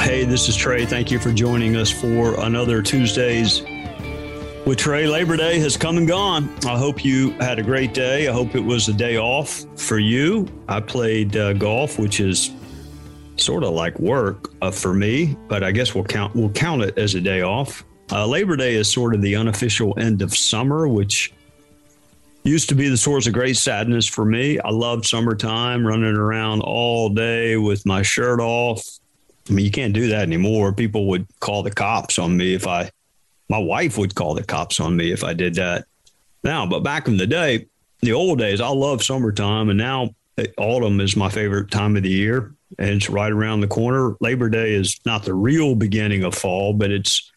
Hey, this is Trey. Thank you for joining us for another Tuesdays with Trey. Labor Day has come and gone. I hope you had a great day. I hope it was a day off for you. I played uh, golf, which is sort of like work uh, for me, but I guess we'll count we'll count it as a day off. Uh, Labor Day is sort of the unofficial end of summer, which used to be the source of great sadness for me. I loved summertime, running around all day with my shirt off, I mean, you can't do that anymore. People would call the cops on me if I, my wife would call the cops on me if I did that now. But back in the day, the old days, I love summertime. And now autumn is my favorite time of the year. And it's right around the corner. Labor Day is not the real beginning of fall, but it's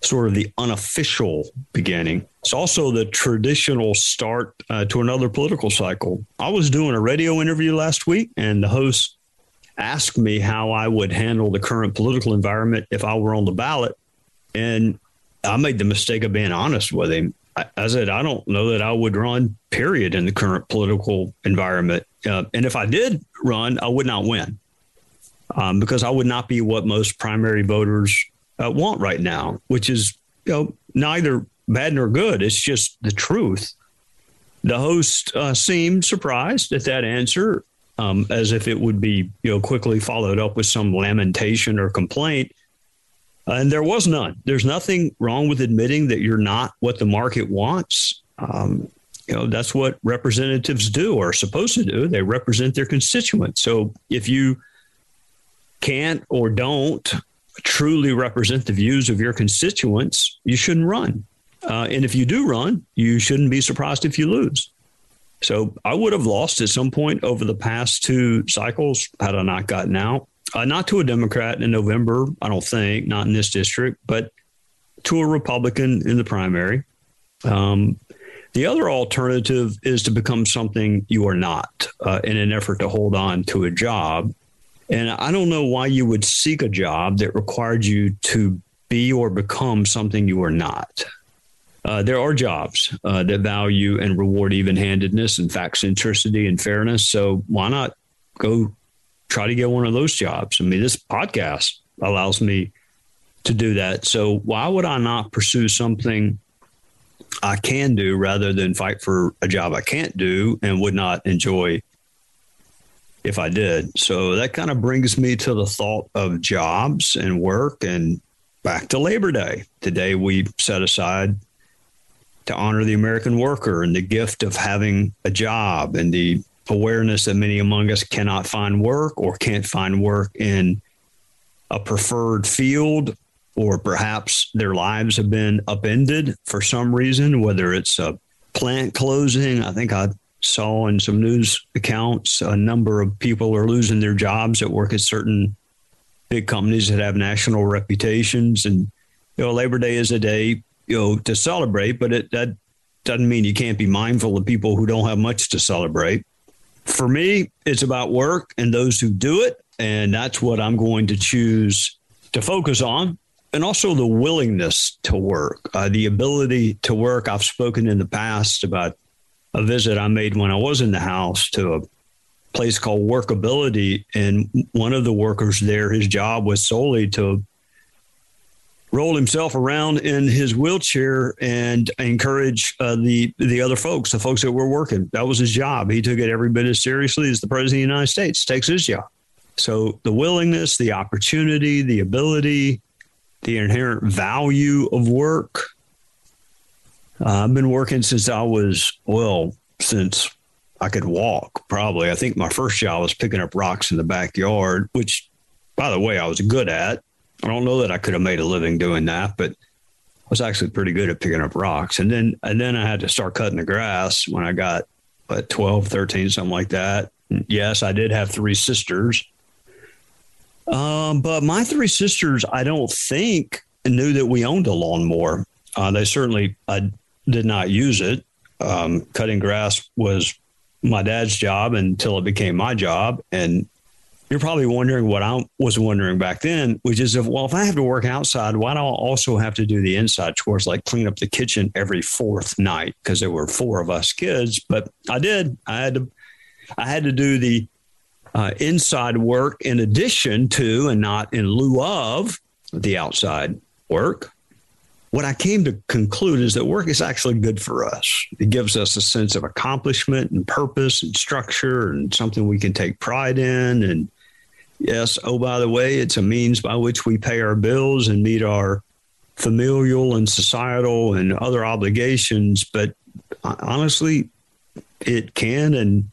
sort of the unofficial beginning. It's also the traditional start uh, to another political cycle. I was doing a radio interview last week, and the host asked me how I would handle the current political environment if I were on the ballot. And I made the mistake of being honest with him. I, I said, I don't know that I would run, period, in the current political environment. Uh, and if I did run, I would not win um, because I would not be what most primary voters uh, want right now, which is you know neither bad nor good. It's just the truth. The host uh, seemed surprised at that answer um, as if it would be you know quickly followed up with some lamentation or complaint. Uh, and there was none. There's nothing wrong with admitting that you're not what the market wants. Um, you know that's what representatives do or are supposed to do. They represent their constituents. So if you can't or don't truly represent the views of your constituents, you shouldn't run. Uh, and if you do run, you shouldn't be surprised if you lose. So I would have lost at some point over the past two cycles had I not gotten out. Uh, not to a Democrat in November, I don't think, not in this district, but to a Republican in the primary. Um, the other alternative is to become something you are not uh, in an effort to hold on to a job. And I don't know why you would seek a job that required you to be or become something you are not. Uh, there are jobs uh, that value and reward even handedness and fact centricity and fairness. So why not go try to get one of those jobs? I mean, this podcast allows me to do that. So why would I not pursue something I can do rather than fight for a job I can't do and would not enjoy if I did? So that kind of brings me to the thought of jobs and work and back to Labor Day. Today we set aside to honor the American worker and the gift of having a job and the awareness that many among us cannot find work or can't find work in a preferred field or perhaps their lives have been upended for some reason, whether it's a plant closing. I think I saw in some news accounts a number of people are losing their jobs that work at certain big companies that have national reputations. And, you know, Labor Day is a day you know to celebrate, but it that doesn't mean you can't be mindful of people who don't have much to celebrate. For me, it's about work and those who do it, and that's what I'm going to choose to focus on. And also the willingness to work, uh, the ability to work. I've spoken in the past about a visit I made when I was in the house to a place called Workability, and one of the workers there, his job was solely to roll himself around in his wheelchair and encourage uh, the the other folks, the folks that were working. That was his job. He took it every bit as seriously as the president of the United States takes his job. So the willingness, the opportunity, the ability, the inherent value of work. Uh, I've been working since I was well, since I could walk probably. I think my first job was picking up rocks in the backyard, which, by the way, I was good at. I don't know that I could have made a living doing that, but I was actually pretty good at picking up rocks. And then, and then I had to start cutting the grass when I got what, 12, 13, something like that. yes, I did have three sisters. Um, but my three sisters, I don't think knew that we owned a lawnmower. Uh, they certainly did not use it. Um, cutting grass was my dad's job until it became my job. And you're probably wondering what I was wondering back then, which is if, well, if I have to work outside, why do I also have to do the inside chores like clean up the kitchen every fourth night? Because there were four of us kids, but I did. I had to, I had to do the uh, inside work in addition to and not in lieu of the outside work. What I came to conclude is that work is actually good for us. It gives us a sense of accomplishment and purpose and structure and something we can take pride in. And yes, oh, by the way, it's a means by which we pay our bills and meet our familial and societal and other obligations. But honestly, it can and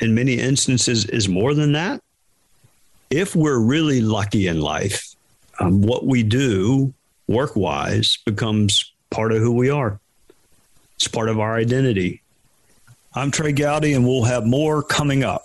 in many instances is more than that. If we're really lucky in life, um, what we do work wise becomes part of who we are. It's part of our identity. I'm Trey Gowdy, and we'll have more coming up.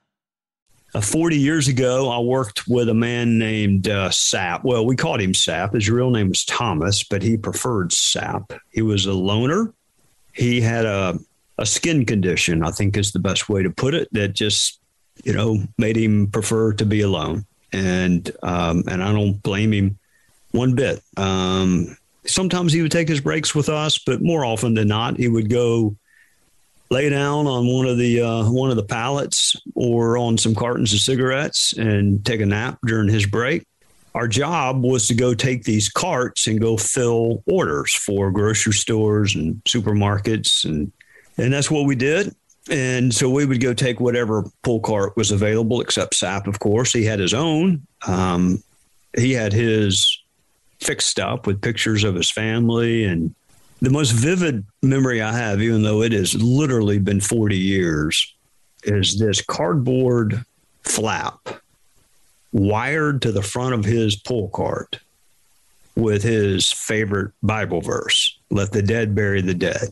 Uh, 40 years ago, I worked with a man named uh, Sap. Well, we called him Sap. His real name was Thomas, but he preferred Sap. He was a loner. He had a, a skin condition, I think is the best way to put it, that just, you know, made him prefer to be alone. And, um, and I don't blame him one bit. Um, sometimes he would take his breaks with us, but more often than not, he would go lay down on one of the uh, one of the pallets or on some cartons of cigarettes and take a nap during his break. Our job was to go take these carts and go fill orders for grocery stores and supermarkets and and that's what we did. And so we would go take whatever pull cart was available, except Sap, of course. He had his own. Um, he had his fixed up with pictures of his family. And the most vivid memory I have, even though it has literally been 40 years, is this cardboard flap wired to the front of his pull cart with his favorite Bible verse let the dead bury the dead.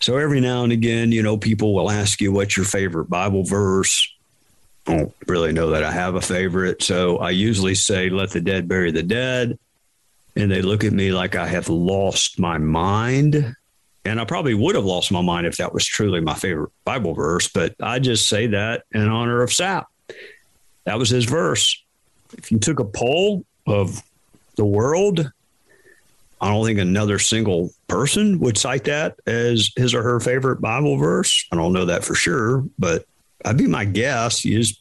So every now and again, you know, people will ask you what's your favorite Bible verse I don't really know that I have a favorite. So I usually say, let the dead bury the dead. And they look at me like I have lost my mind. And I probably would have lost my mind if that was truly my favorite Bible verse. But I just say that in honor of Sap. That was his verse. If you took a poll of the world, I don't think another single person would cite that as his or her favorite Bible verse. I don't know that for sure, but I'd be my guess. You just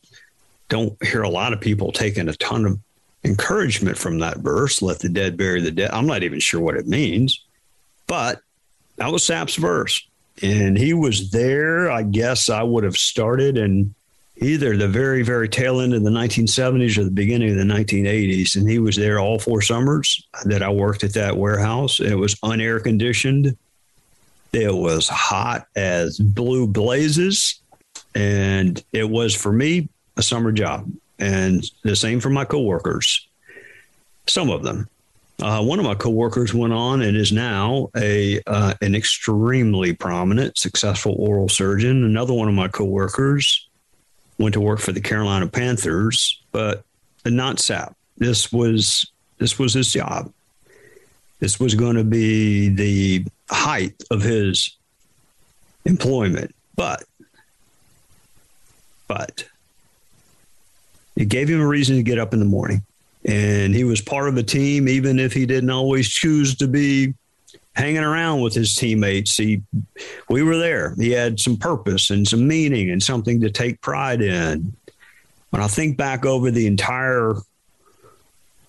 don't hear a lot of people taking a ton of encouragement from that verse. Let the dead bury the dead. I'm not even sure what it means, but that was Sap's verse. And he was there. I guess I would have started in either the very, very tail end of the 1970s or the beginning of the 1980s. And he was there all four summers that I worked at that warehouse. It was unair conditioned. It was hot as blue blazes. And it was for me a summer job, and the same for my coworkers. Some of them. Uh, one of my coworkers went on and is now a uh, an extremely prominent, successful oral surgeon. Another one of my coworkers went to work for the Carolina Panthers, but not Sap. This was this was his job. This was going to be the height of his employment. But but it gave him a reason to get up in the morning. And he was part of a team, even if he didn't always choose to be hanging around with his teammates. He, we were there. He had some purpose and some meaning and something to take pride in. When I think back over the entire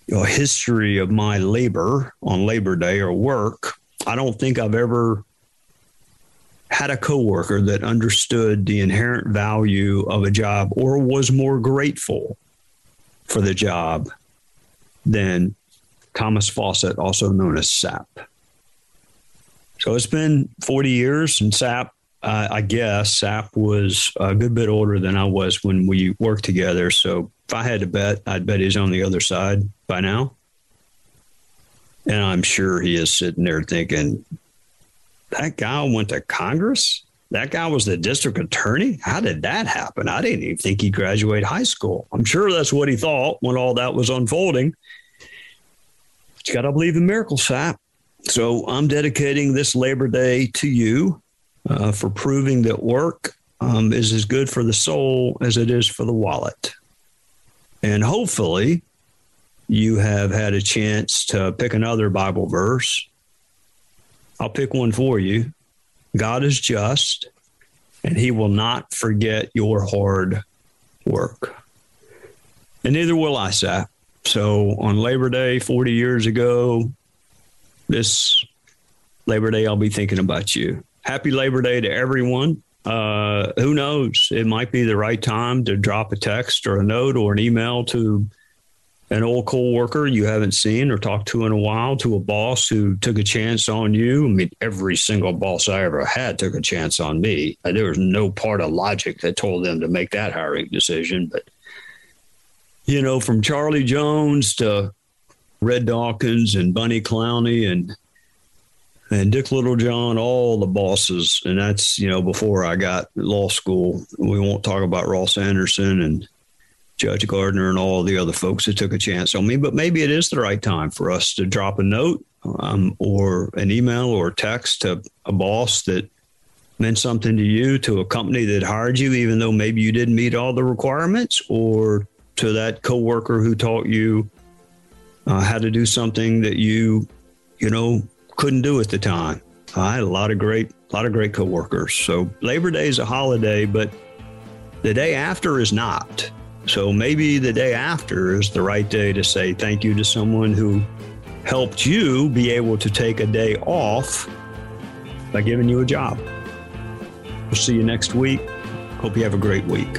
you know, history of my labor on Labor Day or work, I don't think I've ever had a coworker that understood the inherent value of a job or was more grateful for the job than Thomas Fawcett, also known as Sap. So it's been 40 years, and Sap, uh, I guess, Sap was a good bit older than I was when we worked together. So if I had to bet, I'd bet he's on the other side by now. And I'm sure he is sitting there thinking, that guy went to Congress? That guy was the district attorney? How did that happen? I didn't even think he graduated high school. I'm sure that's what he thought when all that was unfolding. You got to believe in miracles, Sap. So I'm dedicating this Labor Day to you uh, for proving that work um, is as good for the soul as it is for the wallet. And hopefully, you have had a chance to pick another Bible verse I'll pick one for you. God is just, and he will not forget your hard work. And neither will I, Sap. So on Labor Day, 40 years ago, this Labor Day, I'll be thinking about you. Happy Labor Day to everyone. Uh, who knows? It might be the right time to drop a text or a note or an email to an old co-worker you haven't seen or talked to in a while to a boss who took a chance on you. I mean, every single boss I ever had took a chance on me. Uh, there was no part of logic that told them to make that hiring decision. But, you know, from Charlie Jones to Red Dawkins and Bunny Clowney and and Dick Littlejohn, all the bosses, and that's you know before I got law school. We won't talk about Ross Anderson and Judge Gardner and all the other folks that took a chance on me. But maybe it is the right time for us to drop a note um, or an email or text to a boss that meant something to you, to a company that hired you, even though maybe you didn't meet all the requirements, or to that coworker who taught you uh, how to do something that you, you know, couldn't do at the time. I had a lot of great, a lot of great coworkers. So Labor Day is a holiday, but the day after is not. So maybe the day after is the right day to say thank you to someone who helped you be able to take a day off by giving you a job. We'll see you next week. Hope you have a great week.